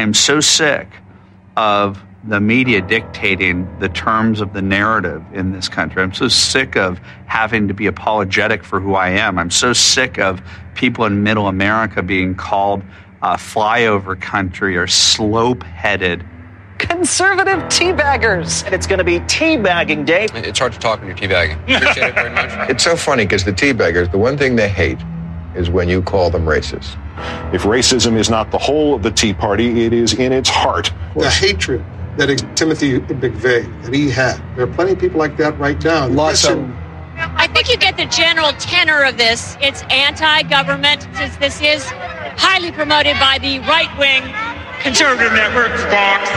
I am so sick of the media dictating the terms of the narrative in this country. I'm so sick of having to be apologetic for who I am. I'm so sick of people in middle America being called uh, flyover country or slope headed. Conservative teabaggers. And it's going to be teabagging day. It's hard to talk when you're teabagging. Appreciate it very much. It's so funny because the teabaggers, the one thing they hate is when you call them racist. If racism is not the whole of the Tea Party, it is in its heart. The hatred that Timothy McVeigh that he had. There are plenty of people like that right now. Lots of I think you get the general tenor of this. It's anti-government, since this is highly promoted by the right-wing conservative networks. Fox.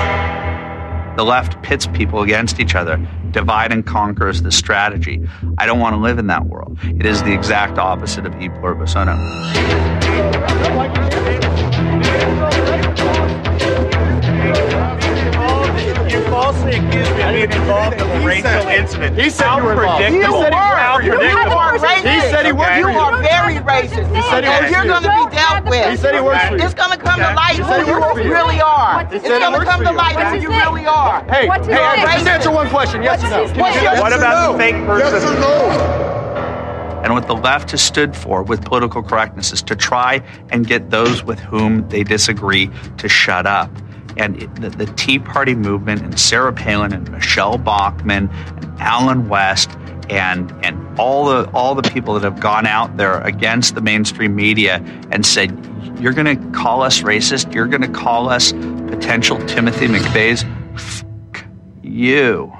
The left pits people against each other. Divide and conquer is the strategy. I don't want to live in that world. It is the exact opposite of e pluribus unum. You falsely accused me of being involved in a racial incident. He said How you were involved. predictable. You said he How were. You predictable. are racist. He said he was. You are very racist. He said he and works you're for going to you. be dealt with. He said he works for you. It's going to come to Okay. light He said he who works for you you. really are. He It's said he going to works come for to you. light What's who his you name? really are. Hey, hey, just answer one question. Yes or no? Can you What's do your- that? What about the fake person? Yes or no? And what the left has stood for with political correctness is to try and get those with whom they disagree to shut up. And it, the, the Tea Party movement and Sarah Palin and Michele Bachmann and Allen West and and all the all the people that have gone out there against the mainstream media and said you're going to call us racist, you're going to call us potential Timothy McVeigh's. Fuck you.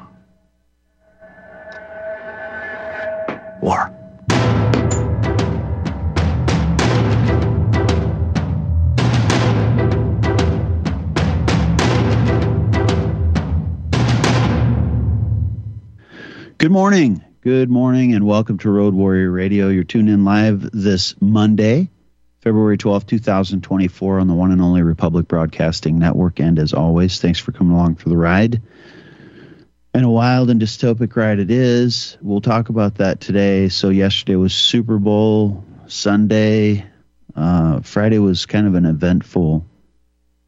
Good morning. Good morning, and welcome to Road Warrior Radio. You're tuned in live this Monday, February 12th, 2024, on the one and only Republic Broadcasting Network. And as always, thanks for coming along for the ride. And a wild and dystopic ride it is. We'll talk about that today. So, yesterday was Super Bowl, Sunday, uh, Friday was kind of an eventful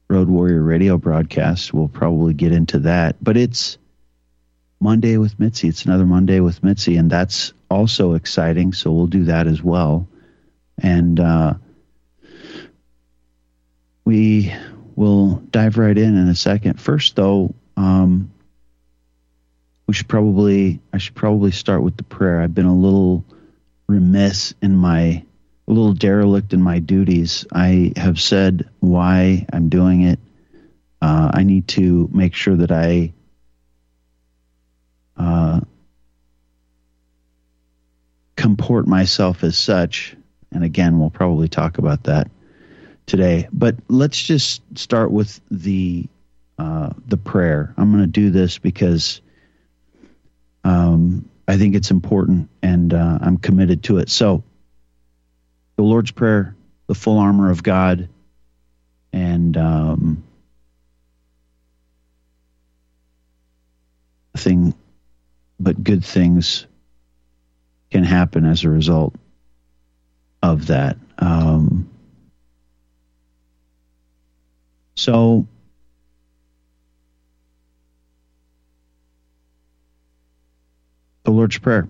Road Warrior Radio broadcast. We'll probably get into that. But it's Monday with Mitzi. It's another Monday with Mitzi, and that's also exciting. So we'll do that as well. And uh, we will dive right in in a second. First, though, um, we should probably I should probably start with the prayer. I've been a little remiss in my a little derelict in my duties. I have said why I'm doing it. Uh, I need to make sure that I uh, comport myself as such. And again, we'll probably talk about that today. But let's just start with the uh, the prayer. I'm going to do this because um, I think it's important, and uh, I'm committed to it. So, the Lord's prayer, the full armor of God, and um, thing but good things can happen as a result of that. Um, so, the Lord's Prayer.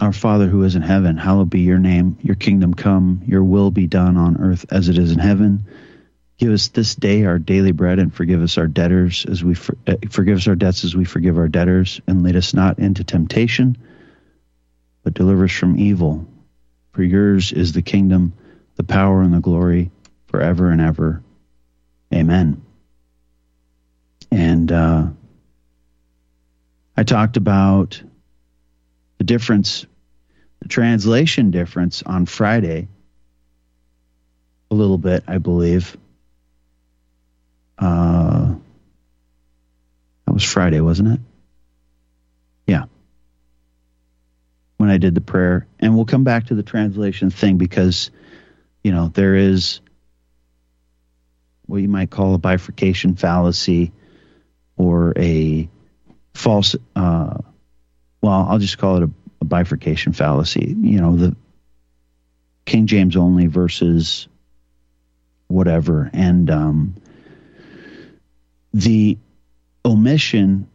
Our Father who is in heaven, hallowed be your name. Your kingdom come, your will be done on earth as it is in heaven. Give us this day our daily bread and forgive us our debtors as we for, uh, forgive us our debts as we forgive our debtors and lead us not into temptation but deliver us from evil. For yours is the kingdom the power and the glory forever and ever. Amen. And uh, I talked about the difference the translation difference on Friday a little bit I believe uh, that was Friday, wasn't it? Yeah. When I did the prayer. And we'll come back to the translation thing because, you know, there is what you might call a bifurcation fallacy or a false, uh, well, I'll just call it a, a bifurcation fallacy. You know, the King James only versus whatever. And um, the omission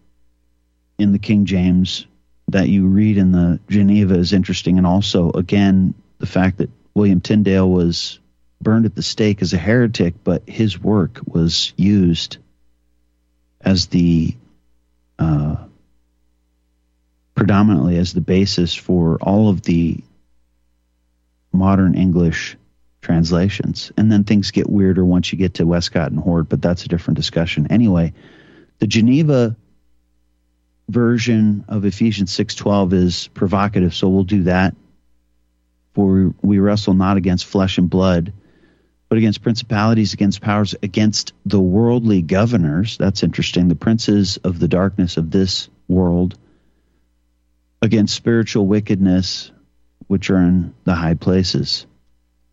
in the King James that you read in the Geneva is interesting, and also again the fact that William Tyndale was burned at the stake as a heretic, but his work was used as the uh, predominantly as the basis for all of the modern English translations. And then things get weirder once you get to Westcott and Hort, but that's a different discussion. Anyway, the Geneva version of Ephesians 6:12 is provocative, so we'll do that. For we wrestle not against flesh and blood, but against principalities, against powers, against the worldly governors. That's interesting. The princes of the darkness of this world, against spiritual wickedness, which are in the high places.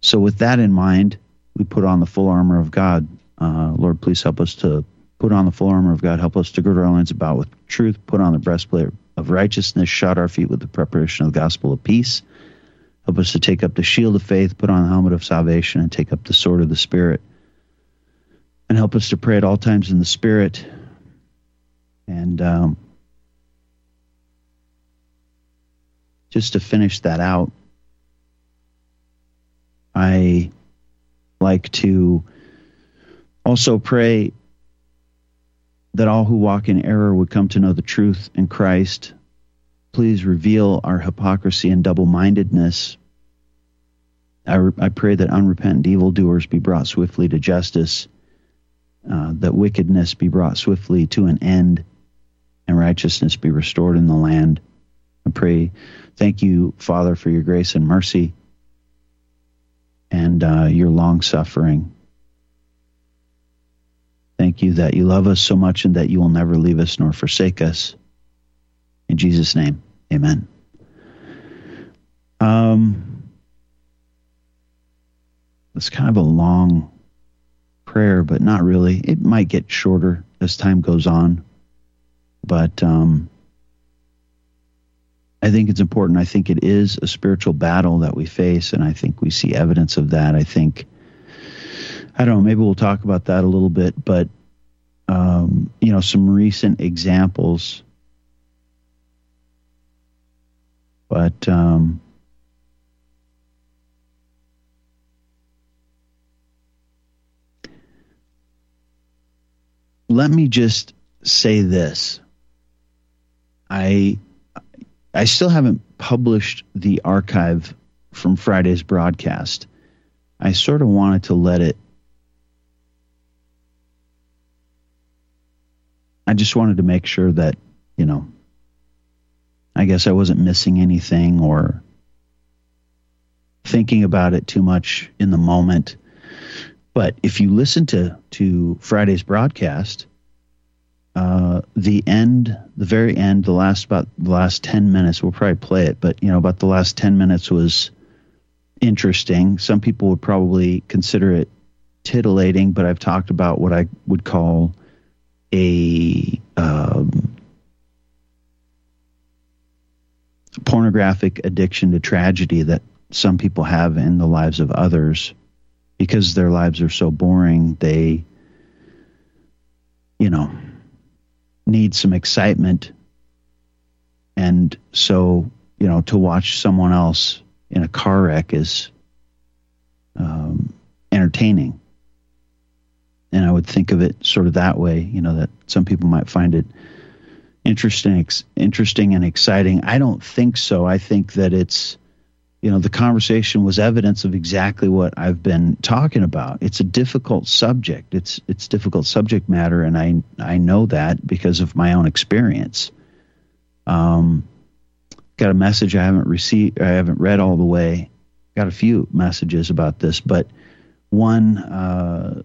So, with that in mind, we put on the full armor of God. Uh, Lord, please help us to put on the full armor of God. Help us to gird our loins about with truth, put on the breastplate of righteousness, shod our feet with the preparation of the gospel of peace. Help us to take up the shield of faith, put on the helmet of salvation, and take up the sword of the Spirit. And help us to pray at all times in the Spirit. And um, just to finish that out, I like to also pray that all who walk in error would come to know the truth in Christ. Please reveal our hypocrisy and double mindedness. I, re- I, pray that unrepentant evildoers be brought swiftly to justice, uh, that wickedness be brought swiftly to an end, and righteousness be restored in the land. I pray, thank you, Father, for your grace and mercy and uh, your long suffering. Thank you that you love us so much and that you will never leave us nor forsake us. In Jesus' name, amen. Um, it's kind of a long prayer, but not really. It might get shorter as time goes on. But um, I think it's important. I think it is a spiritual battle that we face, and I think we see evidence of that. I think, I don't know, maybe we'll talk about that a little bit, but, um, you know, some recent examples. But, um, let me just say this. I I still haven't published the archive from Friday's broadcast. I sort of wanted to let it. I just wanted to make sure that, you know, I guess I wasn't missing anything or thinking about it too much in the moment. But if you listen to, to Friday's broadcast, uh, the end, the very end, the last about the last ten minutes, we'll probably play it, but you know, about the last ten minutes was interesting. Some people would probably consider it titillating, but I've talked about what I would call a um, pornographic addiction to tragedy that some people have in the lives of others because their lives are so boring. They, you know, need some excitement. And so, you know, to watch someone else in a car wreck is um, entertaining. And I would think of it sort of that way, you know, that some people might find it interesting, ex- interesting and exciting. I don't think so. I think that it's, you know, the conversation was evidence of exactly what I've been talking about. It's a difficult subject. It's it's difficult subject matter, and I I know that because of my own experience. Um, got a message I haven't received, I haven't read all the way. Got a few messages about this, but one uh,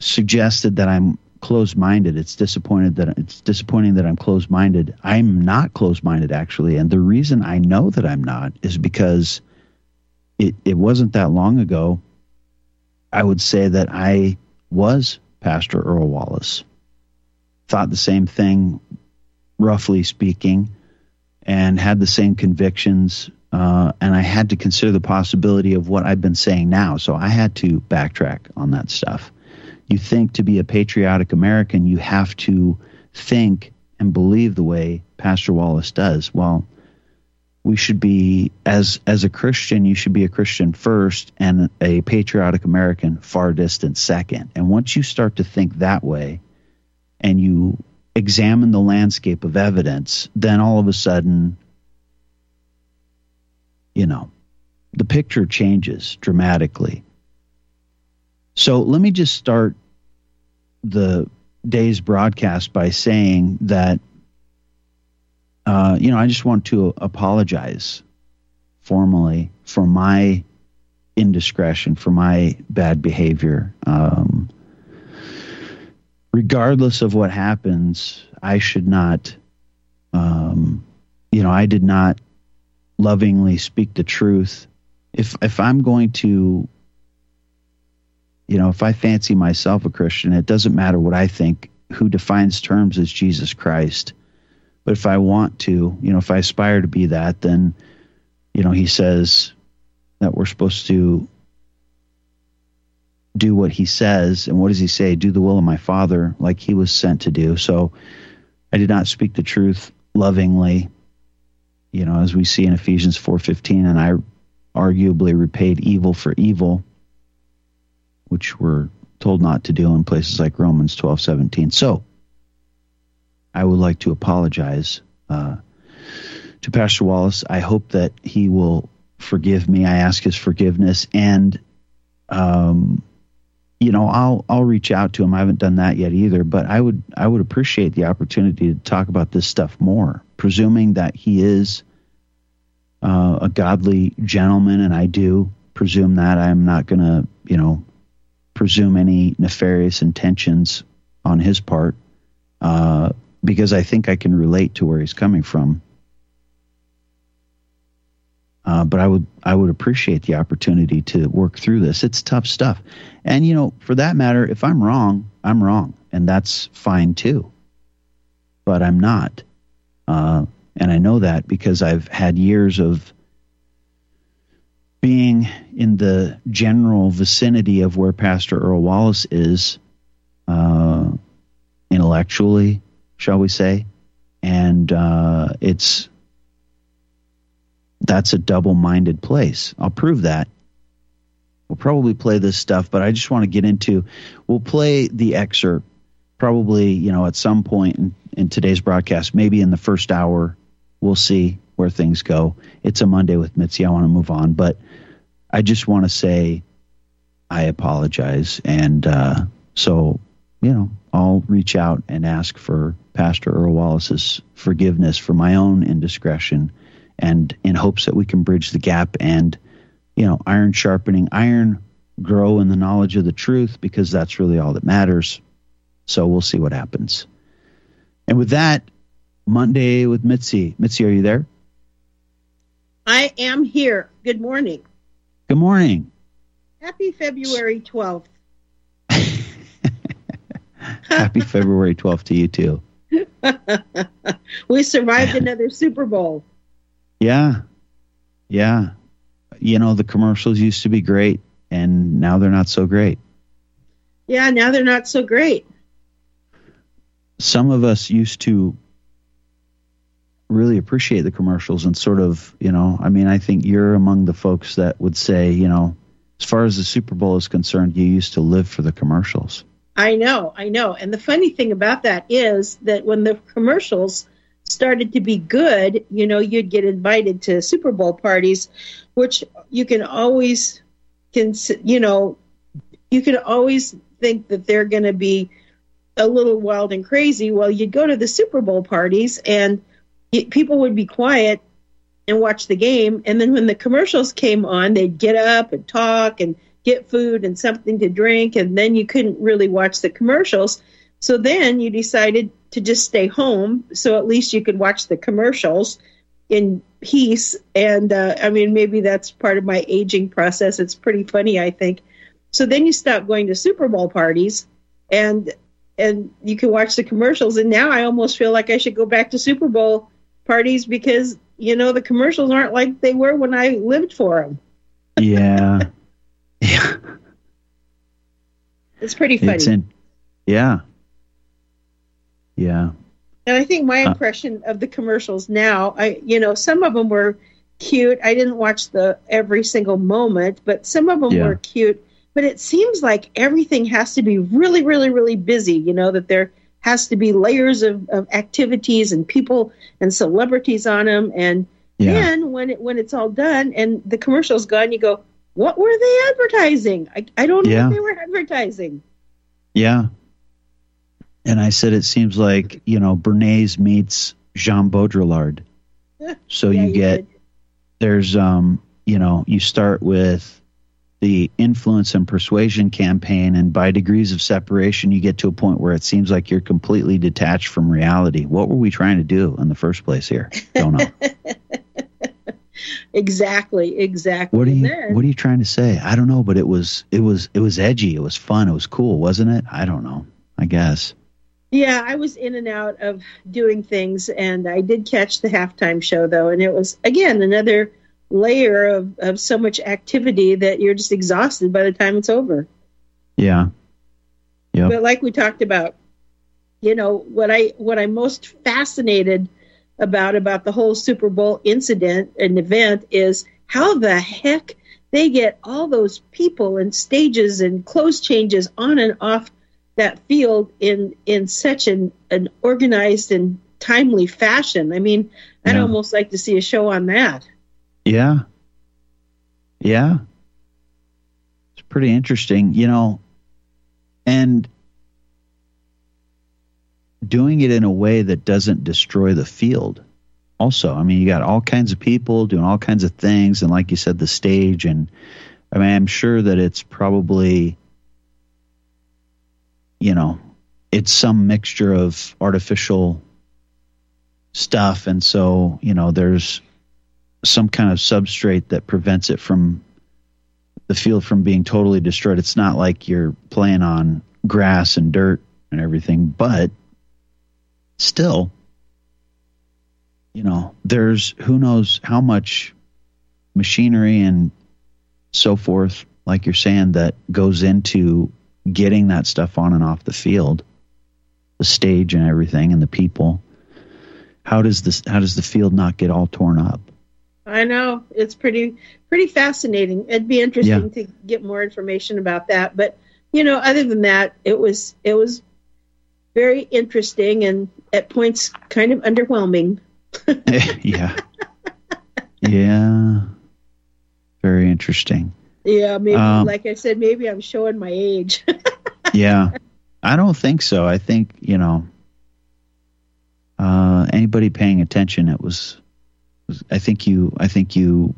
suggested that I'm closed-minded. It's disappointed that it's disappointing that I'm closed-minded. I'm not closed-minded actually, and the reason I know that I'm not is because it it wasn't that long ago. I would say that I was Pastor Earl Wallace. Thought the same thing, roughly speaking, and had the same convictions uh, and I had to consider the possibility of what I've been saying now. So I had to backtrack on that stuff. You think to be a patriotic American, you have to think and believe the way Pastor Wallace does. Well, we should be as as a Christian, you should be a Christian first and a patriotic American far distant second. And once you start to think that way and you examine the landscape of evidence, then all of a sudden you know, the picture changes dramatically. So let me just start the day's broadcast by saying that, uh, you know, I just want to apologize formally for my indiscretion, for my bad behavior. Um, regardless of what happens, I should not, um, you know, I did not lovingly speak the truth, if if I'm going to you know, if I fancy myself a Christian, it doesn't matter what I think. Who defines terms is Jesus Christ. But if I want to, you know, if I aspire to be that, then, you know, he says that we're supposed to do what he says. And what does he say? Do the will of my Father, like he was sent to do. So I did not speak the truth lovingly you know, as we see in Ephesians 4:15, and I arguably repaid evil for evil, which we're told not to do in places like Romans 12:17. So, I would like to apologize uh, to Pastor Wallace. I hope that he will forgive me. I ask his forgiveness, and um, you know, I'll I'll reach out to him. I haven't done that yet either, but I would I would appreciate the opportunity to talk about this stuff more, presuming that he is uh, a godly gentleman, and I do presume that. I'm not going to, you know, presume any nefarious intentions on his part, uh, because I think I can relate to where he's coming from. Uh, but I would I would appreciate the opportunity to work through this. It's tough stuff, and you know, for that matter, if I'm wrong, I'm wrong, and that's fine too. But I'm not, uh, and I know that because I've had years of being in the general vicinity of where Pastor Earl Wallace is, uh, intellectually, shall we say, and uh, it's that's a double minded place. I'll prove that. We'll probably play this stuff, but I just want to get into. We'll play the excerpt probably, you know, at some point in, in today's broadcast, maybe in the first hour. We'll see where things go. It's a Monday with Mitzi. I want to move on, but I just want to say I apologize. And uh, so, you know, I'll reach out and ask for Pastor Earl Wallace's forgiveness for my own indiscretion and in hopes that we can bridge the gap and, you know, iron sharpening iron, grow in the knowledge of the truth because that's really all that matters. So we'll see what happens. And with that, Monday with Mitzi. Mitzi, are you there? I am here. Good morning. Good morning. Happy February 12th. Happy February 12th to you too. we survived another Super Bowl. Yeah. Yeah. You know, the commercials used to be great, and now they're not so great. Yeah, now they're not so great. Some of us used to really appreciate the commercials and sort of, you know, I mean, I think you're among the folks that would say, you know, as far as the Super Bowl is concerned, you used to live for the commercials. I know, I know. And the funny thing about that is that when the commercials started to be good, you know, you'd get invited to Super Bowl parties, which you can always can you know, you can always think that they're going to be a little wild and crazy. Well, you'd go to the Super Bowl parties and people would be quiet and watch the game, and then when the commercials came on, they'd get up and talk and get food and something to drink, and then you couldn't really watch the commercials. So then you decided to just stay home so at least you could watch the commercials in peace. And uh, I mean, maybe that's part of my aging process. It's pretty funny, I think. So then you stop going to Super Bowl parties and and you can watch the commercials. And now I almost feel like I should go back to Super Bowl parties because you know, the commercials aren't like they were when I lived for them. Yeah. yeah. It's pretty funny. It's in, yeah. Yeah. And I think my Uh. impression of the commercials now, I you know, some of them were cute. I didn't watch the every single moment, but some of them Yeah. were cute. But it seems like everything has to be really, really, really busy. You know that there has to be layers of, of activities and people and celebrities on them. And Yeah. then when it when it's all done and the commercial's gone, you go, "What were they advertising? I, I don't know Yeah. what they were advertising." Yeah. And I said it seems like, you know, Bernays meets Jean Baudrillard. So Yeah, you you get did. there's um, you know, you start with the influence and persuasion campaign and by degrees of separation you get to a point where it seems like you're completely detached from reality. What were we trying to do in the first place here? Don't know. Exactly, exactly. What are you then- what are you trying to say? I don't know, but it was it was it was edgy, it was fun, it was cool, wasn't it? I don't know. I guess. Yeah, I was in and out of doing things, and I did catch the halftime show though, and it was again another layer of, of so much activity that you're just exhausted by the time it's over. Yeah. Yep. But like we talked about, you know what I what I'm most fascinated about about the whole Super Bowl incident and event is how the heck they get all those people and stages and clothes changes on and off that field in in such an an organized and timely fashion. I mean, I'd Yeah. almost like to see a show on that. Yeah. Yeah. It's pretty interesting, you know, and doing it in a way that doesn't destroy the field. Also, I mean, you got all kinds of people doing all kinds of things, and like you said, the stage, and I mean, I'm sure that it's probably, you know, it's some mixture of artificial stuff, and so you know, there's some kind of substrate that prevents it from the field from being totally destroyed. It's not like you're playing on grass and dirt and everything, but still, you know, there's who knows how much machinery and so forth, like you're saying, that goes into getting that stuff on and off the field, the stage and everything, and the people. How does this? How does the field not get all torn up? I know it's pretty pretty fascinating. It'd be interesting to get more information about that. But you know, other than that, it was it was very interesting and at points kind of underwhelming. yeah. Yeah. Very interesting. Yeah, maybe Um, like I said, maybe I'm showing my age. Yeah. I don't think so. I think, you know, uh, anybody paying attention, it was- I think you, I think you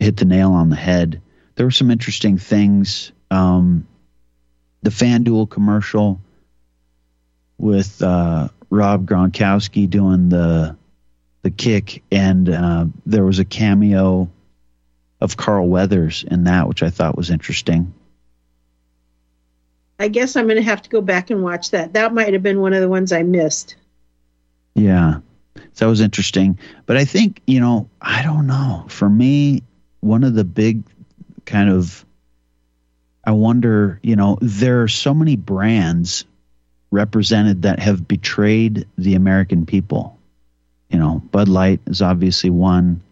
hit the nail on the head. There were some interesting things. Um, the FanDuel commercial with, uh, Rob Gronkowski doing the, the kick and, uh, there was a cameo of Carl Weathers in that, which I thought was interesting. I guess I'm going to have to go back and watch that. That might have been one of the ones I missed. Yeah. So that was interesting. But I think, you know, I don't know. For me, one of the big kind of, I wonder, you know, there are so many brands represented that have betrayed the American people. You know, Bud Light is obviously one.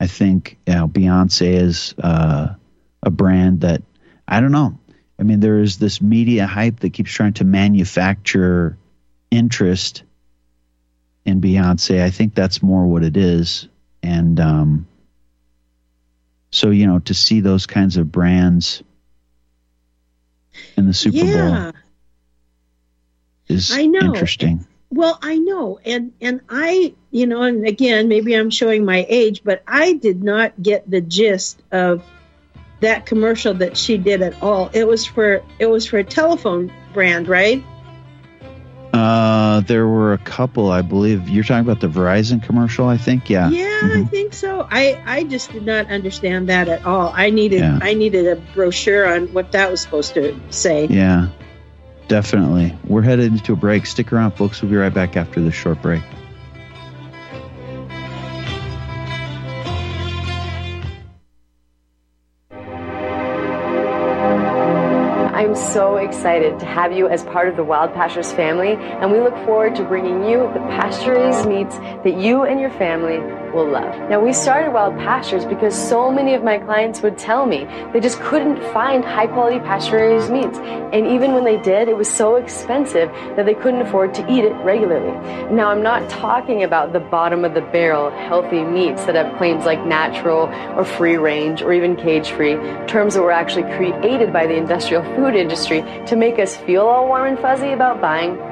I think, you know, Beyonce is uh, a brand that, I don't know. I mean, there is this media hype that keeps trying to manufacture interest in Beyonce. I think that's more what it is. And um, so, you know, to see those kinds of brands in the Super yeah. Bowl is I know. interesting. Well, I know, and and I, you know, and again, maybe I'm showing my age, but I did not get the gist of that commercial that she did at all. It was for it was for a telephone brand, right? Uh, there were a couple, I believe. You're talking about the Verizon commercial, I think. Yeah. Yeah, I think so. I I just did not understand that at all. I needed Yeah. I needed a brochure on what that was supposed to say. Yeah, definitely. We're headed into a break. Stick around, folks. We'll be right back after this short break. I'm so excited to have you as part of the Wild Pastures family, and we look forward to bringing you the pasture raised meats that you and your family will love. Now, we started Wild Pastures because so many of my clients would tell me they just couldn't find high quality pasture raised meats. And even when they did, it was so expensive that they couldn't afford to eat it regularly. Now, I'm not talking about the bottom of the barrel healthy meats that have claims like natural or free range or even cage free, terms that were actually created by the industrial food industry to make us feel all warm and fuzzy about buying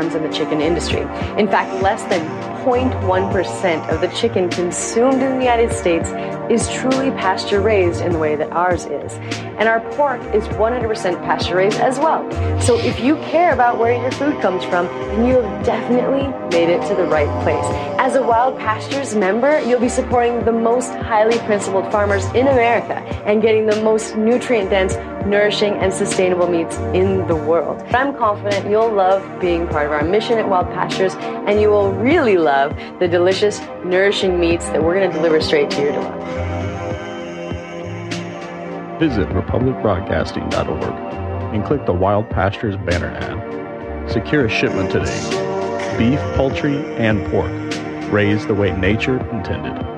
in the chicken industry. In fact, less than 0.1% of the chicken consumed in the United States is truly pasture raised in the way that ours is. And our pork is 100% pasture raised as well. So if you care about where your food comes from, then you have definitely made it to the right place. As a Wild Pastures member, you'll be supporting the most highly principled farmers in America and getting the most nutrient dense, nourishing, and sustainable meats in the world. I'm confident you'll love being part of our mission at Wild Pastures and you will really love the delicious, nourishing meats that we're going to deliver straight to your door. Visit republicbroadcasting.org and click the Wild Pastures banner ad. Secure a shipment today. Beef, poultry, and pork, raised the way nature intended.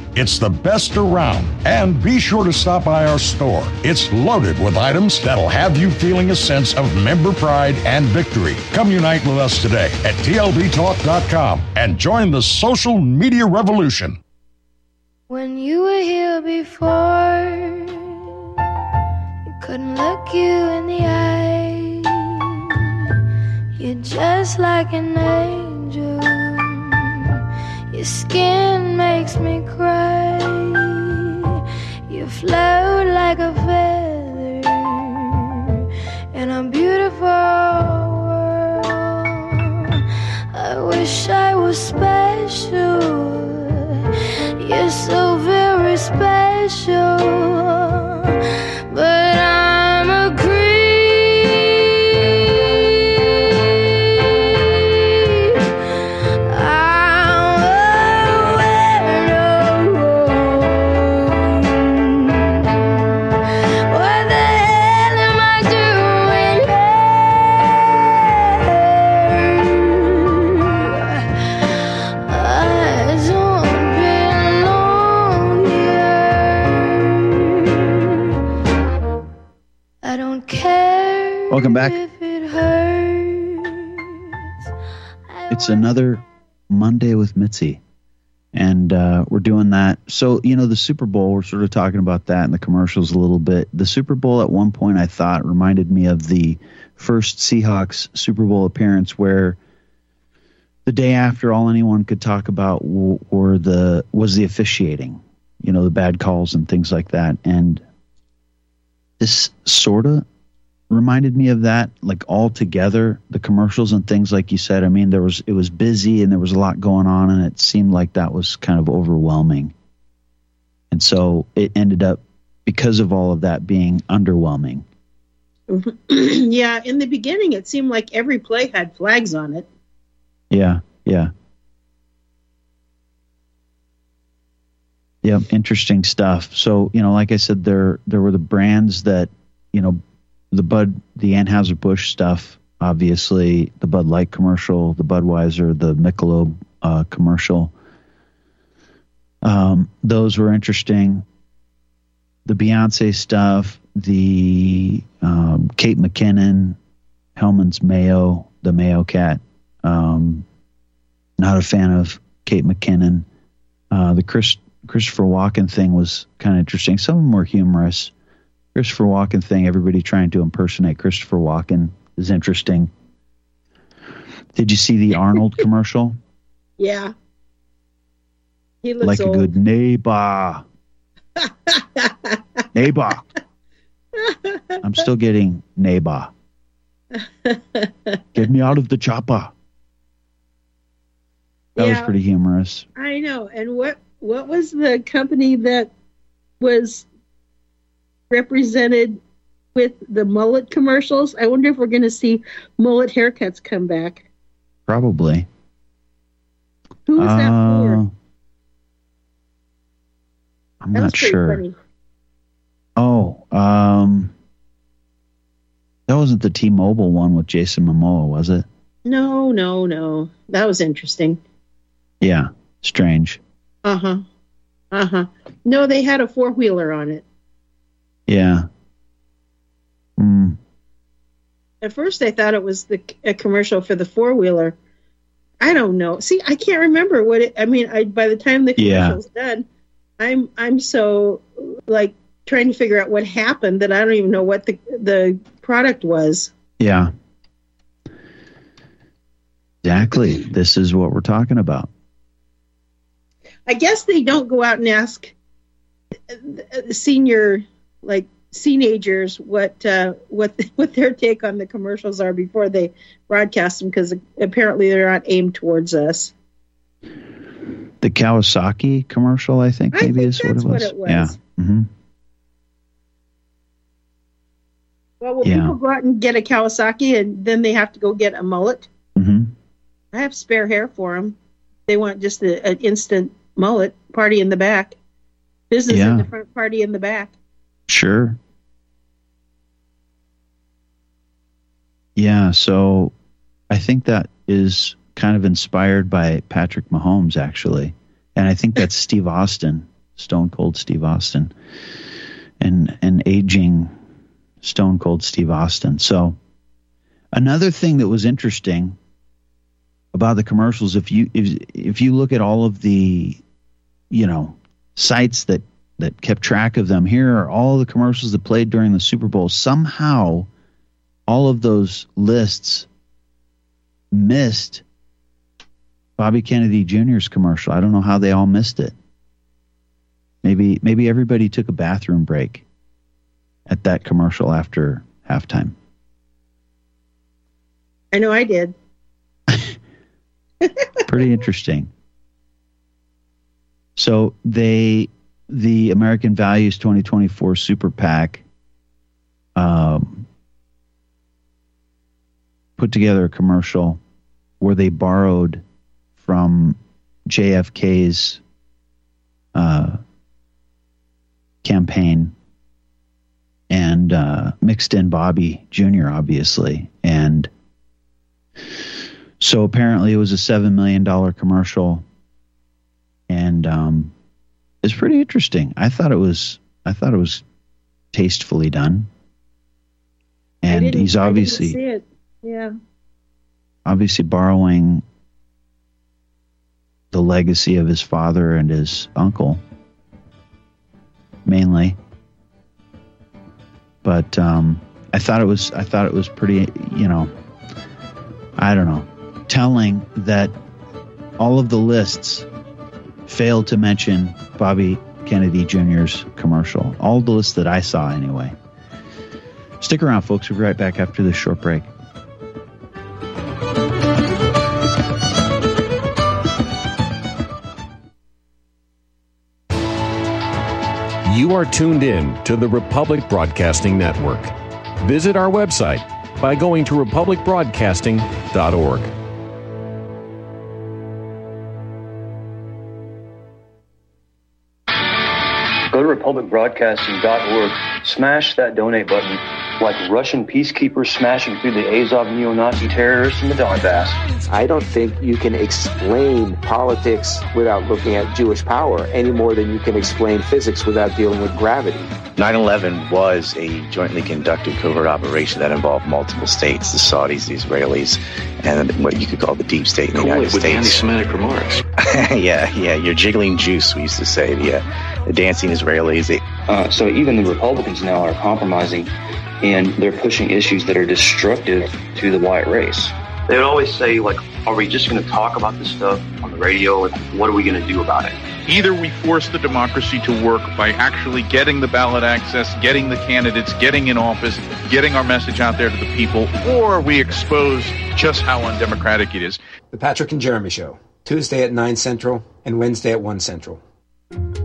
It's the best around. And be sure to stop by our store. It's loaded with items that'll have you feeling a sense of member pride and victory. Come unite with us today at TLBTalk.com and join the social media revolution. When you were here before, you couldn't look you in the eye. You're just like an angel. Your skin makes me cry. You float like a feather in a beautiful world. I wish I was special. You're so very special. But Welcome back. It hurts. It's another Monday with Mitzi. And uh, we're doing that. So, you know, the Super Bowl, we're sort of talking about that in the commercials a little bit. The Super Bowl at one point, I thought, reminded me of the first Seahawks Super Bowl appearance where the day after all anyone could talk about were the was the officiating you know the bad calls and things like that and this sort of reminded me of that like all together the commercials and things like you said i mean there was it was busy and there was a lot going on and it seemed like that was kind of overwhelming and so it ended up because of all of that being underwhelming yeah, in the beginning, it seemed like every play had flags on it. yeah yeah Yeah, interesting stuff. So, you know, like I said, there there were the brands that, you know, the Bud, the Anheuser Busch stuff, obviously, the Bud Light commercial, the Budweiser, the Michelob uh, commercial. Um, those were interesting. The Beyonce stuff, the um, Kate McKinnon, Hellmann's Mayo, the Mayo Cat. Um, not a fan of Kate McKinnon. Uh, the Chris Christopher Walken thing was kind of interesting. Some of them were humorous. Christopher Walken thing, everybody trying to impersonate Christopher Walken is interesting. Did you see the Arnold commercial? Yeah. He looks like old. a good neighbor. neighbor. I'm still getting neighbor. Get me out of the chopper. That was pretty humorous. I know. And what what was the company that was represented with the mullet commercials? I wonder if we're going to see mullet haircuts come back. Probably. Who was that for? Uh, I'm That not sure. funny. Oh, um, that wasn't the T-Mobile one with Jason Momoa, was it? No, no, no. That was interesting. Yeah, strange. Uh huh. Uh huh. No, they had a four wheeler on it. Yeah. Mm, At first, I thought it was the a commercial for the four wheeler. I don't know. See, I can't remember what it. I mean, I by the time the Yeah. commercial's done, I'm I'm so like trying to figure out what happened that I don't even know what the the product was. yeah. Exactly. This is what we're talking about. I guess they don't go out and ask uh, senior like teenagers what uh, what what their take on the commercials are before they broadcast them because apparently they're not aimed towards us. The Kawasaki commercial, I think, I maybe think is what it was. what it was. Yeah. hmm Well, will Yeah. people go out and get a Kawasaki and then they have to go get a mullet? hmm I have spare hair for them. They want just a, an instant mullet party in the back, business Yeah. in the front, party in the back. Sure. Yeah, so I think that is kind of inspired by Patrick Mahomes, actually. And I think that's Steve Austin, Stone Cold Steve Austin, and an aging Stone Cold Steve Austin. So another thing that was interesting about the commercials, if you if if you look at all of the, you know, sites that that kept track of them. Here are all the commercials that played during the Super Bowl. Somehow, all of those lists missed Bobby Kennedy Jr.'s commercial. I don't know how they all missed it. Maybe maybe everybody took a bathroom break at that commercial after halftime. I know I did. Pretty interesting. So they the American Values 2024 Super PAC um, put together a commercial where they borrowed from JFK's uh, campaign and uh, mixed in Bobby Jr. obviously and so apparently it was a seven million dollar commercial and um, it's pretty interesting. I thought it was I thought it was tastefully done. And he's obviously see it. Yeah. obviously borrowing the legacy of his father and his uncle mainly. But um, I thought it was I thought it was pretty you know I don't know telling that all of the lists failed to mention Bobby Kennedy Jr.'s commercial. All the lists that I saw, anyway. Stick around, folks. We'll be right back after this short break. You are tuned in to the Republic Broadcasting Network. Visit our website by going to republicbroadcasting.org. Go to republicbroadcasting.org, smash that donate button like Russian peacekeepers smashing through the Azov neo-Nazi terrorists in the Donbass. I don't think you can explain politics without looking at Jewish power any more than you can explain physics without dealing with gravity. 9 11 was a jointly conducted covert operation that involved multiple states the Saudis, the Israelis, and what you could call the deep state in the Cool United it with States. anti-Semitic remarks. yeah, yeah, you're jiggling juice, we used to say. The, uh, the dancing Israelis. They, Uh, so even the Republicans now are compromising and they're pushing issues that are destructive to the white race. They would always say, like, are we just going to talk about this stuff on the radio? Like, what are we going to do about it? Either we force the democracy to work by actually getting the ballot access, getting the candidates, getting in office, getting our message out there to the people, or we expose just how undemocratic it is. The Patrick and Jeremy Show, Tuesday at 9 Central and Wednesday at 1 Central.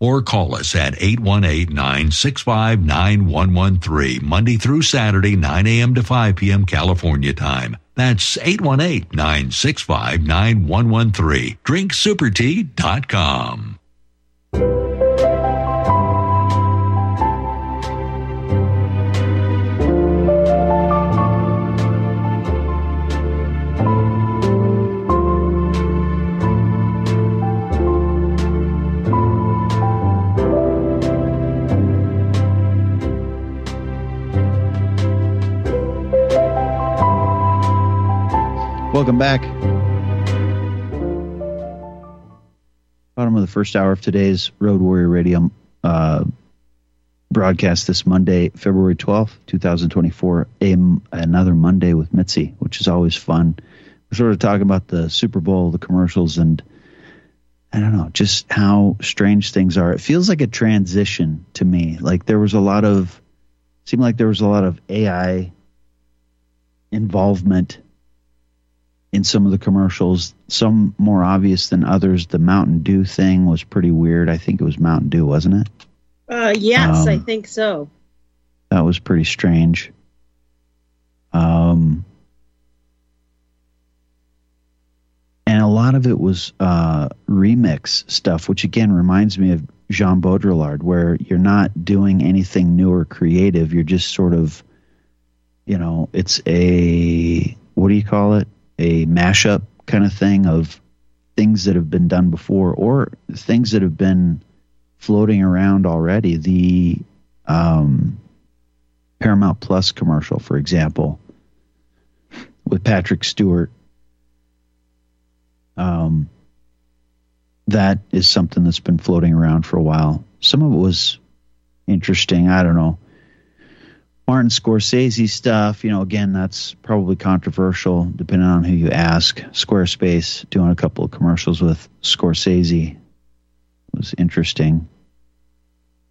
or call us at 818-965-9113 Monday through Saturday 9 a.m. to 5 p.m. California time. That's 818-965-9113 drinksupertea.com. Welcome back. Bottom of the first hour of today's Road Warrior Radio uh, broadcast this Monday, February 12th, 2024. A, another Monday with Mitzi, which is always fun. We're sort of talking about the Super Bowl, the commercials, and I don't know, just how strange things are. It feels like a transition to me. Like there was a lot of, seemed like there was a lot of AI involvement in some of the commercials, some more obvious than others. The Mountain Dew thing was pretty weird. I think it was Mountain Dew, wasn't it? Uh, yes, I Um, think so. That was pretty strange. Um, and a lot of it was uh, remix stuff, which again reminds me of Jean Baudrillard, where you're not doing anything new or creative. You're just sort of, you know, it's a what do you call it? A mashup kind of thing of things that have been done before or things that have been floating around already. The um, Paramount Plus commercial, for example, with Patrick Stewart. Um, that is something that's been floating around for a while. Some of it was interesting. I don't know. Martin Scorsese stuff, you know, again, that's probably controversial depending on who you ask. Squarespace doing a couple of commercials with Scorsese was interesting.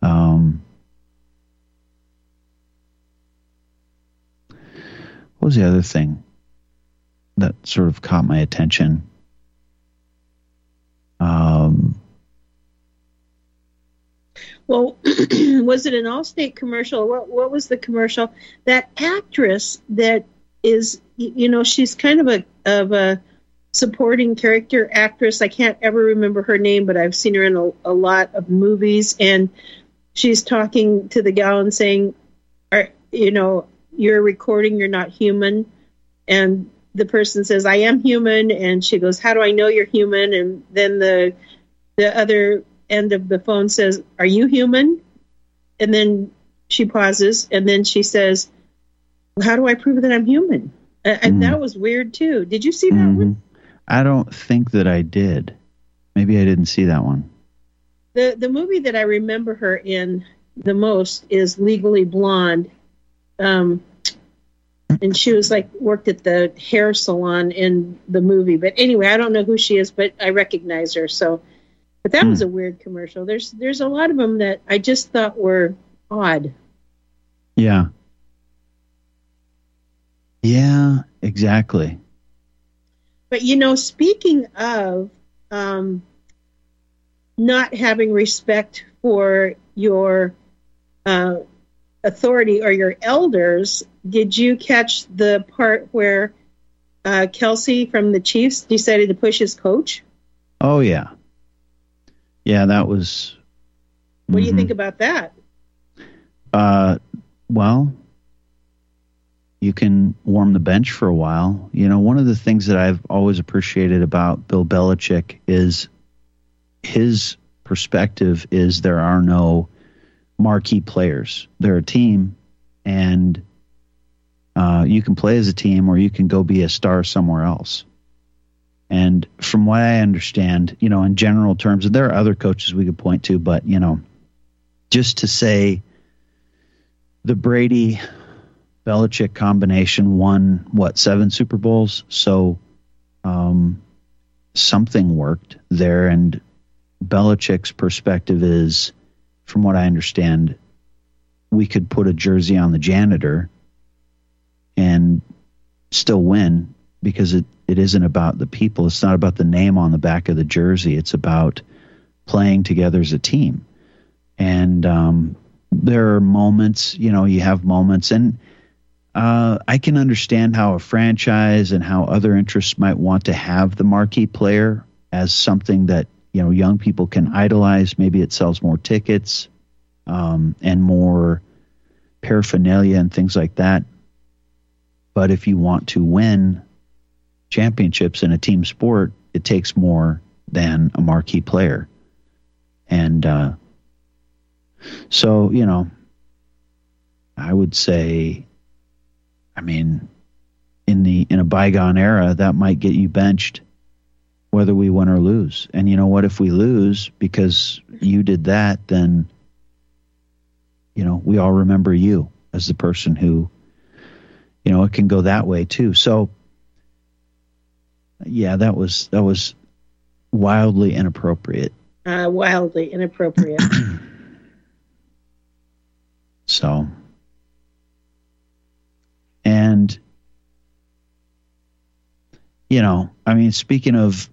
Um, what was the other thing that sort of caught my attention? Um, Well, was it an Allstate commercial? What what was the commercial? That actress that is, you know, she's kind of a of a supporting character actress. I can't ever remember her name, but I've seen her in a, a lot of movies, and she's talking to the gal and saying, "Are you know, you're recording, you're not human," and the person says, "I am human," and she goes, "How do I know you're human?" And then the the other end of the phone says, Are you human? And then she pauses and then she says, How do I prove that I'm human? And that was weird too. Did you see that one? mhm. I don't think that I did. Maybe I didn't see that one. The the movie that I remember her in the most is Legally Blonde. Um and she was like worked at the hair salon in the movie. But anyway, I don't know who she is, but I recognize her. So but that was a weird commercial. There's there's a lot of them that I just thought were odd. Yeah. Yeah, exactly. But you know, speaking of um, not having respect for your uh, authority or your elders, did you catch the part where uh, Kelce from the Chiefs decided to push his coach? Oh yeah. Yeah, that was What do you think about that? uh well you can warm the bench for a while. You know, one of the things that I've always appreciated about Bill Belichick is his perspective is there are no marquee players. They're a team and uh, you can play as a team or you can go be a star somewhere else. And from what I understand, you know, in general terms, and there are other coaches we could point to, but, you know, just to say the Brady Belichick combination won, what, seven Super Bowls? So um, something worked there. And Belichick's perspective is, from what I understand, we could put a jersey on the janitor and still win because it, it isn't about the people. It's not about the name on the back of the jersey. It's about playing together as a team. And um, there are moments, you know, you have moments, and uh, I can understand how a franchise and how other interests might want to have the marquee player as something that you know young people can idolize. Maybe it sells more tickets um, and more paraphernalia and things like that. But if you want to win championships in a team sport, it takes more than a marquee player. And uh, so, you know, I would say, I mean, in the in a bygone era, that might get you benched, whether we win or lose. And you know what? If we lose because you did that, then you know we all remember you as the person who, you know, it can go that way too. So, yeah, that was that was wildly inappropriate. Uh, wildly inappropriate. So, and, you know, I mean, speaking of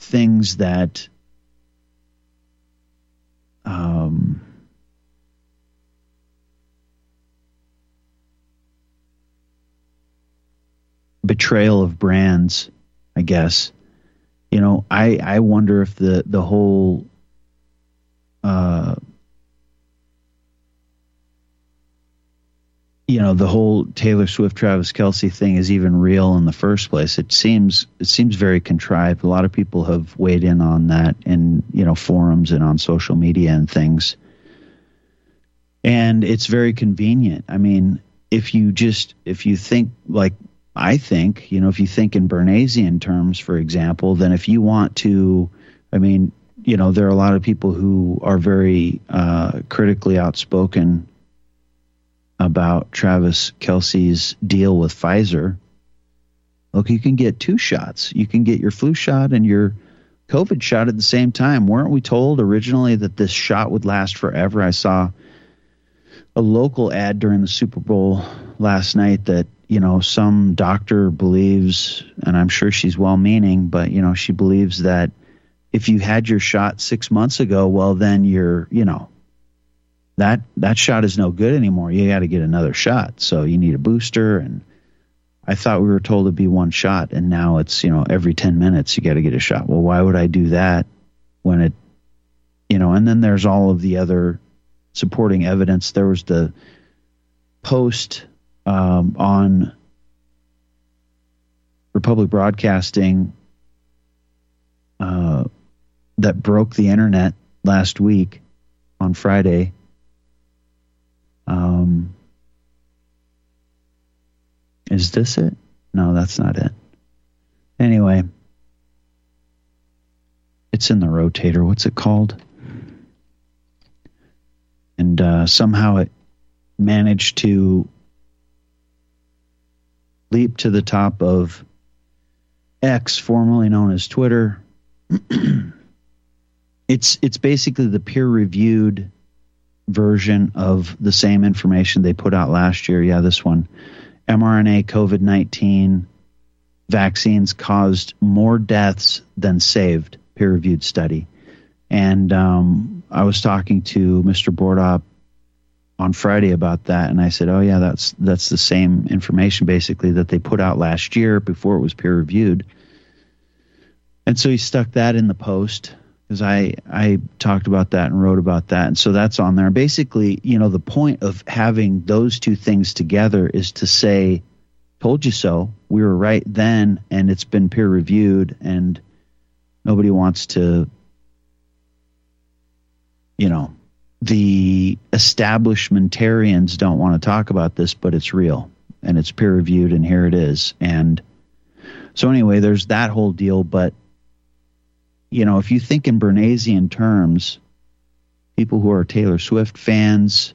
things that, um, betrayal of brands, I guess. You know, I I wonder if the the whole uh you know the whole Taylor Swift Travis Kelce thing is even real in the first place. It seems it seems very contrived. A lot of people have weighed in on that in you know forums and on social media and things. And it's very convenient. I mean, if you just if you think like I think, you know, if you think in Bernaysian terms, for example, then if you want to, I mean, you know, there are a lot of people who are very uh, critically outspoken about Travis Kelce's deal with Pfizer. Look, you can get two shots. You can get your flu shot and your COVID shot at the same time. Weren't we told originally that this shot would last forever? I saw a local ad during the Super Bowl last night that you know some doctor believes, and I'm sure she's well-meaning, but you know she believes that if you had your shot six months ago, well then you're you know that that shot is no good anymore. You got to get another shot, so you need a booster. And I thought we were told to be one shot, and now it's you know every ten minutes you got to get a shot. Well, why would I do that when it you know? And then there's all of the other supporting evidence. There was the post um, on Republic Broadcasting uh, that broke the internet last week on Friday. Um, is this it? No, that's not it. Anyway, it's in the rotator. What's it called? and uh, somehow it managed to leap to the top of X, formerly known as Twitter. it's it's basically the peer-reviewed version of the same information they put out last year. Yeah, this one, mRNA COVID nineteen vaccines caused more deaths than saved. Peer-reviewed study, and um, I was talking to Mr. Bordop on Friday about that, and I said, "Oh yeah, that's that's the same information basically that they put out last year before it was peer reviewed." And so he stuck that in the post because I I talked about that and wrote about that, and so that's on there. Basically, you know, the point of having those two things together is to say, "Told you so." We were right then, and it's been peer reviewed, and nobody wants to you know, the establishmentarians don't want to talk about this, but it's real and it's peer reviewed, and here it is. And so, anyway, there's that whole deal. But, you know, if you think in Bernaysian terms, people who are Taylor Swift fans,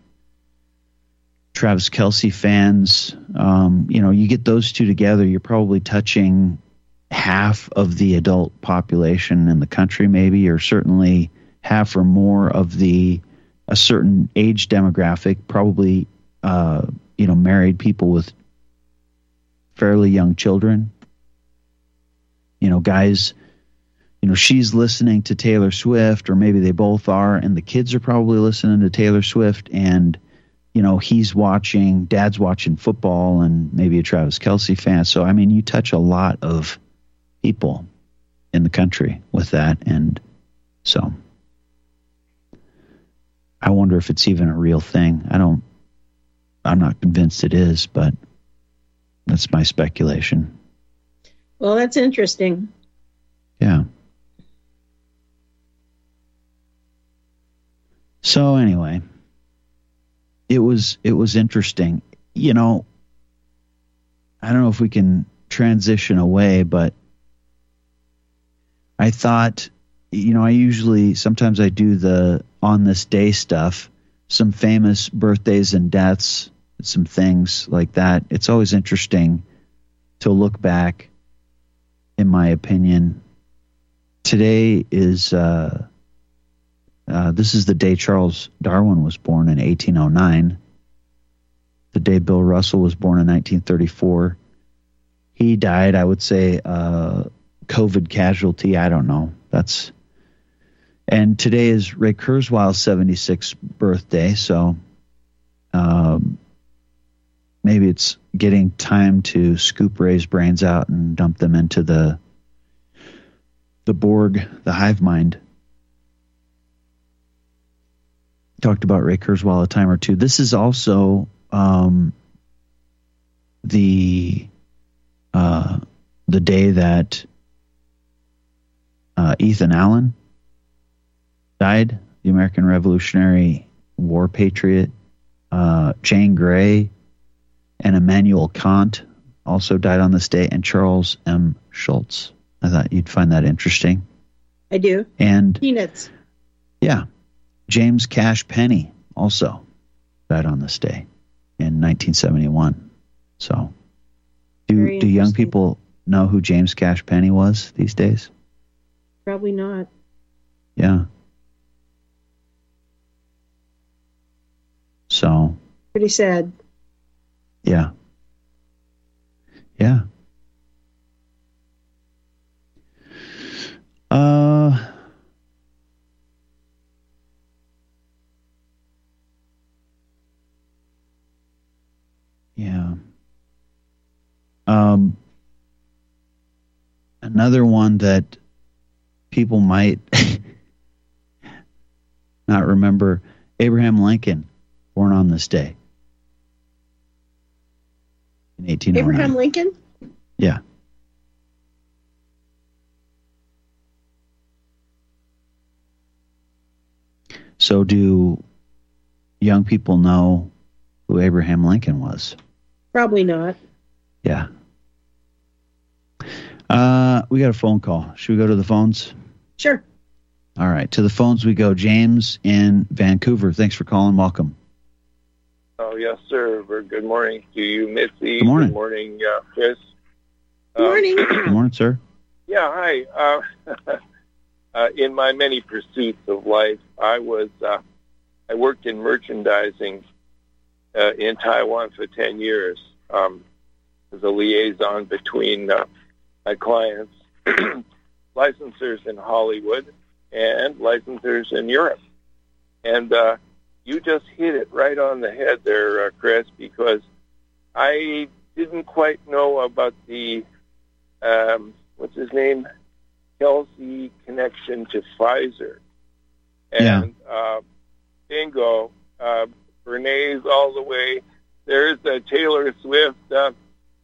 Travis Kelce fans, um, you know, you get those two together, you're probably touching half of the adult population in the country, maybe, or certainly half or more of the a certain age demographic, probably uh, you know married people with fairly young children. You know, guys. You know, she's listening to Taylor Swift, or maybe they both are, and the kids are probably listening to Taylor Swift, and you know he's watching, dad's watching football, and maybe a Travis Kelce fan. So I mean, you touch a lot of people in the country with that, and so. I wonder if it's even a real thing. I don't, I'm not convinced it is, but that's my speculation. Well, that's interesting. Yeah. So anyway, it was it was interesting. You know, I don't know if we can transition away, but I thought, you know, I usually sometimes I do the on this day stuff, some famous birthdays and deaths, some things like that. It's always interesting to look back, in my opinion. Today is uh, uh, this is the day Charles Darwin was born in 1809. The day Bill Russell was born in 1934. He died, I would say, uh, COVID casualty. I don't know. That's and today is Ray Kurzweil's 76th birthday, so um, maybe it's getting time to scoop Ray's brains out and dump them into the the Borg, the hive mind. Talked about Ray Kurzweil a time or two. This is also um, the uh, the day that uh, Ethan Allen died, the American Revolutionary War patriot. Uh, Jane Grey and Immanuel Kant also died on this day, and Charles M. Schulz. I thought you'd find that interesting. I do. And peanuts. Yeah, James Cash Penney also died on this day in 1971. So, do do young people know who James Cash Penney was these days? Probably not. Yeah. So, Pretty sad. yeah. Yeah. Uh Yeah. Um another one that people might not remember Abraham Lincoln born on this day in 1809. Abraham Lincoln? Yeah. So, do young people know who Abraham Lincoln was? Probably not. Yeah. Uh, we got a phone call. Should we go to the phones? Sure. All right. To the phones we go. James in Vancouver. Thanks for calling. Welcome. Oh, yes, sir. Very Good morning to you, Mitzi. Good morning. Good morning, uh, Chris. Good morning. Good morning, sir. Yeah, hi. Uh, uh, in my many pursuits of life, I was uh, I worked in merchandising uh, in Taiwan for ten years um, as a liaison between uh, my clients, licensors in Hollywood, and licensors in Europe. And uh, you just hit it right on the head there, uh, Chris, because I didn't quite know about the um, what's his name, Kelce connection to Pfizer, and uh, bingo, uh, Bernays all the way. There's uh, Taylor Swift, uh,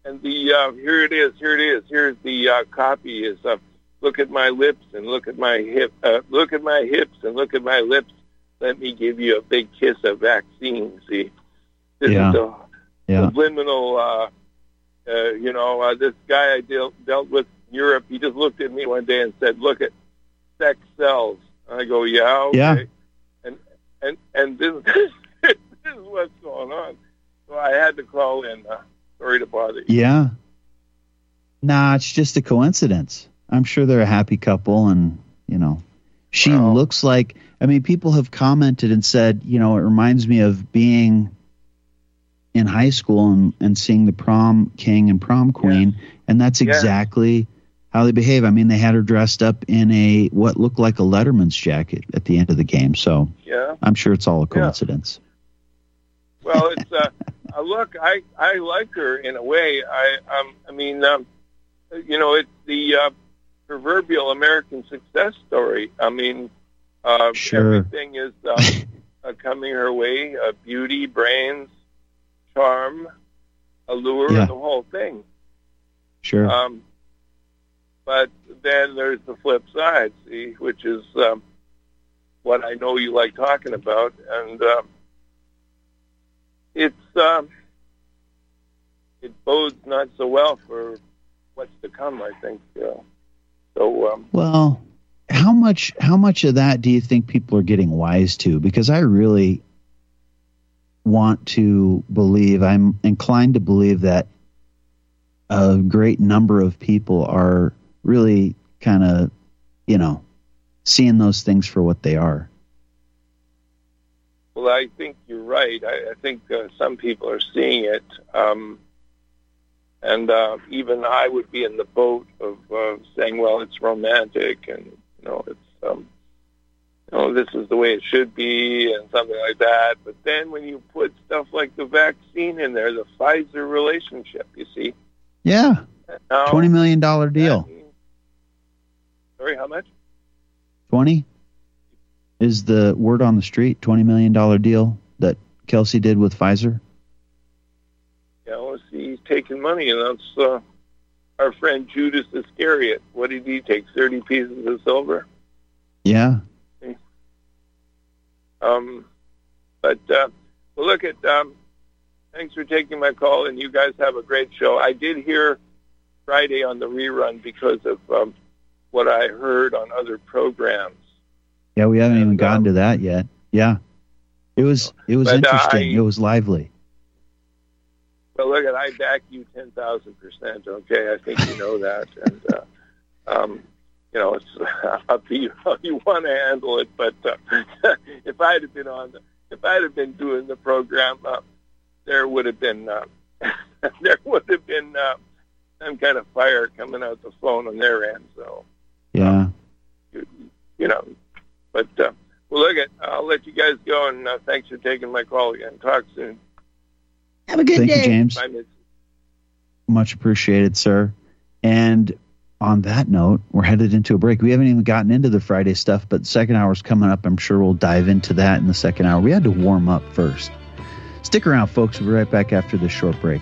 and the uh, here it is, here it is, here's the uh, copy is uh, look at my lips and look at my hip, uh, look at my hips and look at my lips. Let me give you a big kiss of vaccine. See, this Yeah. is the Yeah. subliminal. Uh, uh, you know, uh, this guy I dealt dealt with in Europe. He just looked at me one day and said, "Look at sex sells." And I go, "Yeah, okay." Yeah. And and and this, this is what's going on. So I had to call in. Uh, sorry to bother you. Yeah. Nah, it's just a coincidence. I'm sure they're a happy couple, and you know, she looks like. I mean, people have commented and said, you know, it reminds me of being in high school and, and seeing the prom king and prom queen, and that's Yeah. exactly how they behave. I mean, they had her dressed up in a what looked like a Letterman's jacket at the end of the game, so Yeah. I'm sure it's all a coincidence. Well, it's uh, uh, look, I I like her in a way. I um, I mean, um, you know, it's the uh, proverbial American success story. I mean, uh, Sure. everything is uh, uh, coming her way: uh, beauty, brains, charm, allure, Yeah. the whole thing. Sure. Um, but then there's the flip side, see, which is um, what I know you like talking about, and um, it's um, it bodes not so well for what's to come. I think. Uh, so um, Well, how much how much of that do you think people are getting wise to? Because I really want to believe I'm inclined to believe that a great number of people are really kind of, you know, seeing those things for what they are. Well, I think you're right. I, I think uh, some people are seeing it, um, and uh, even I would be in the boat of uh, saying, "Well, it's romantic, and know, it's um, you know, this is the way it should be, and something like that." But then when you put stuff like the vaccine in there, the Pfizer relationship, you see, Yeah. now, Twenty million dollar deal. sorry, how much? Twenty is the word on the street. Twenty million dollar deal that Kelce did with Pfizer. You know, see, he's taking money, and that's uh, our friend Judas Iscariot. What did he take? Thirty pieces of silver. Yeah. Um, but uh, well, look at. Um, thanks for taking my call, and you guys have a great show. I did hear Friday on the rerun because of um, what I heard on other programs. Yeah, we haven't even gotten to that yet. Yeah. It was it was But, uh, interesting. I- it was lively. Well, look at I back you ten thousand percent. Okay, I think you know that, and uh, um, you know, it's up to you how you want to handle it. But uh, if I'd have been on the, if I'd have been doing the program, uh, there would have been, uh, there would have been uh, some kind of fire coming out the phone on their end. So, Yeah. you, you know, but uh, well, look at, I'll let you guys go, and uh, thanks for taking my call again. Talk soon. Have a good Thank you, day. James. Bye, Mitzi. Much appreciated, sir. And on that note, we're headed into a break. We haven't even gotten into the Friday stuff, but the second is coming up. I'm sure we'll dive into that in the second hour. We had to warm up first. Stick around, folks. We'll be right back after this short break.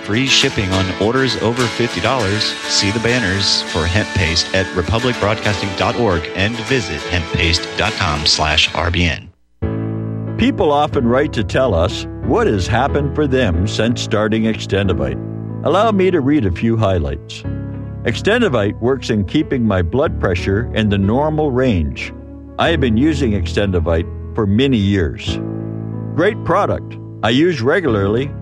Free shipping on orders over $50. See the banners for hemp paste at republicbroadcasting.org and visit hemppaste.com slash RBN. People often write to tell us what has happened for them since starting Extendovite. Allow me to read a few highlights. Extendovite works in keeping my blood pressure in the normal range. I have been using Extendovite for many years. Great product. I use regularly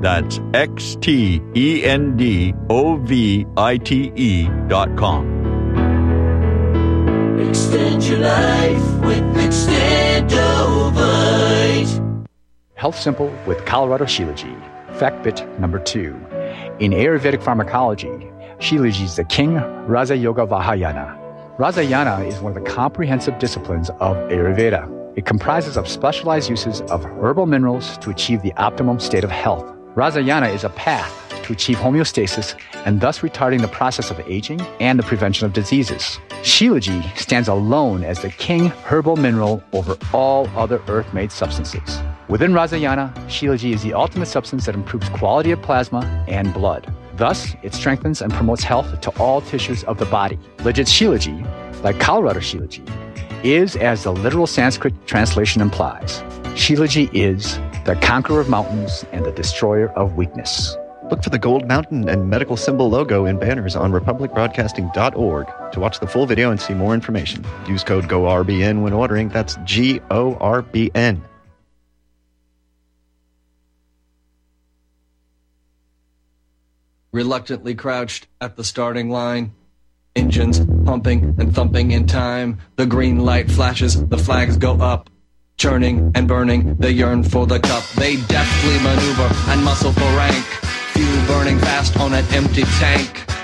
That's X T E N D O V I T E dot com. Extend your life with Extendovite. Health Simple with Colorado Shilajit. Fact bit number two. In Ayurvedic pharmacology, Shilajit is the king Raja Yoga Vahayana. Rasayana is one of the comprehensive disciplines of Ayurveda. It comprises of specialized uses of herbal minerals to achieve the optimum state of health. Rasayana is a path to achieve homeostasis and thus retarding the process of aging and the prevention of diseases. Shilajit stands alone as the king herbal mineral over all other earth-made substances. Within Rasayana, Shilajit is the ultimate substance that improves quality of plasma and blood. Thus, it strengthens and promotes health to all tissues of the body. Legit Shilajit, like Colorado Shilajit, is as the literal Sanskrit translation implies. Shilajit is the conqueror of mountains and the destroyer of weakness. Look for the gold mountain and medical symbol logo in banners on republicbroadcasting.org to watch the full video and see more information. Use code GORBN when ordering. That's G O R B N. reluctantly crouched at the starting line. Engines pumping and thumping in time. The green light flashes, the flags go up. Churning and burning, they yearn for the cup. They deftly maneuver and muscle for rank. Fuel burning fast on an empty tank.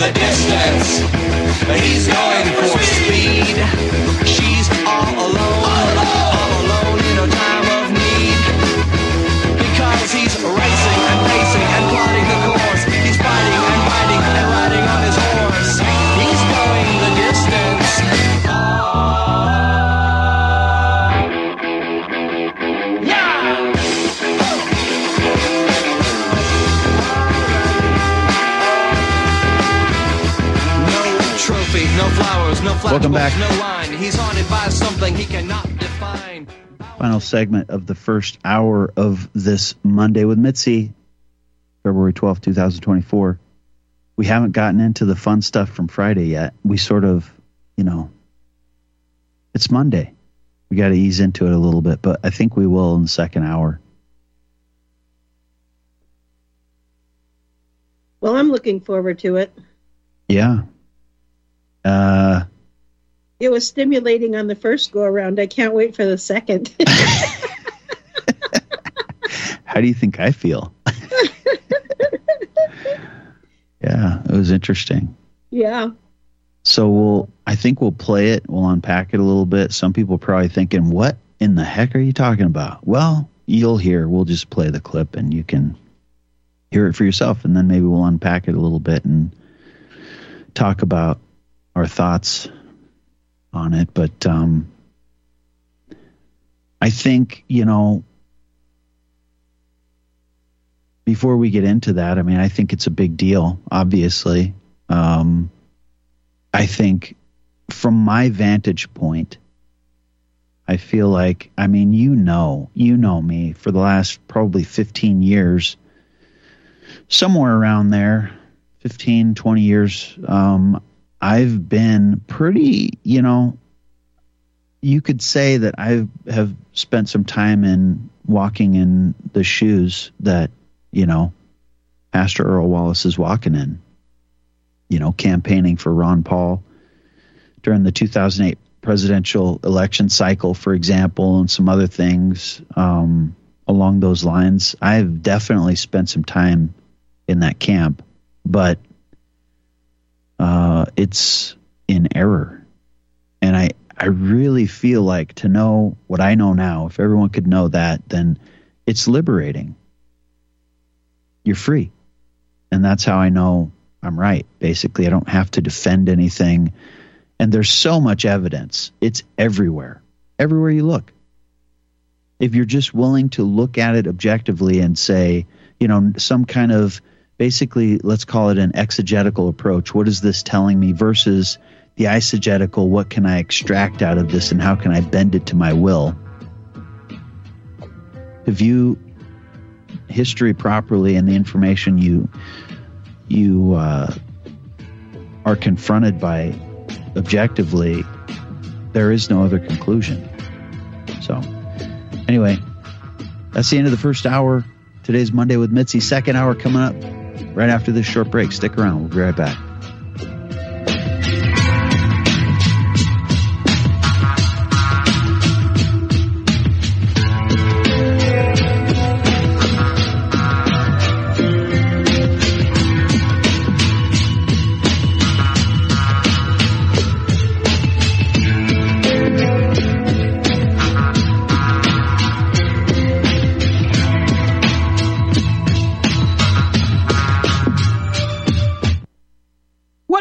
the distance. He's going for speed. Cannot define. Final segment of the first hour of this Monday with Mitzi, February twelfth, two 2024. We haven't gotten into the fun stuff from Friday yet. We sort of, you know, it's Monday. We got to ease into it a little bit, but I think we will in the second hour. Well, I'm looking forward to it. Yeah. Uh, It was stimulating on the first go around. I can't wait for the second. how do you think I feel? yeah, it was interesting. yeah. So we'll, I think we'll play it. We'll unpack it a little bit. Some people are probably thinking, "What in the heck are you talking about?" Well, you'll hear. We'll just play the clip, and you can hear it for yourself, and then maybe we'll unpack it a little bit and talk about our thoughts on it. But um, I think you know. Before we get into that, I mean, I think it's a big deal. Obviously, um, I think from my vantage point, I feel like, I mean, you know, you know me for the last probably 15 years, somewhere around there, 15, 20 years, um, I've been pretty, you know, you could say that I have spent some time in walking in the shoes that, you know, Pastor Earl Wallace is walking in you know, campaigning for Ron Paul during the 2008 presidential election cycle, for example, and some other things um, along those lines. I've definitely spent some time in that camp, but uh, it's in error. And I, I really feel like to know what I know now, if everyone could know that, then it's liberating. You're free. And that's how I know I'm right. Basically, I don't have to defend anything. And there's so much evidence. It's everywhere, everywhere you look. If you're just willing to look at it objectively and say, you know, some kind of basically, let's call it an exegetical approach. What is this telling me versus the eisegetical? What can I extract out of this and how can I bend it to my will? To view history properly and the information you you uh, are confronted by objectively, there is no other conclusion. So, anyway, that's the end of the first hour. Today's Monday with Mitzi. Second hour coming up right after this short break. Stick around. We'll be right back.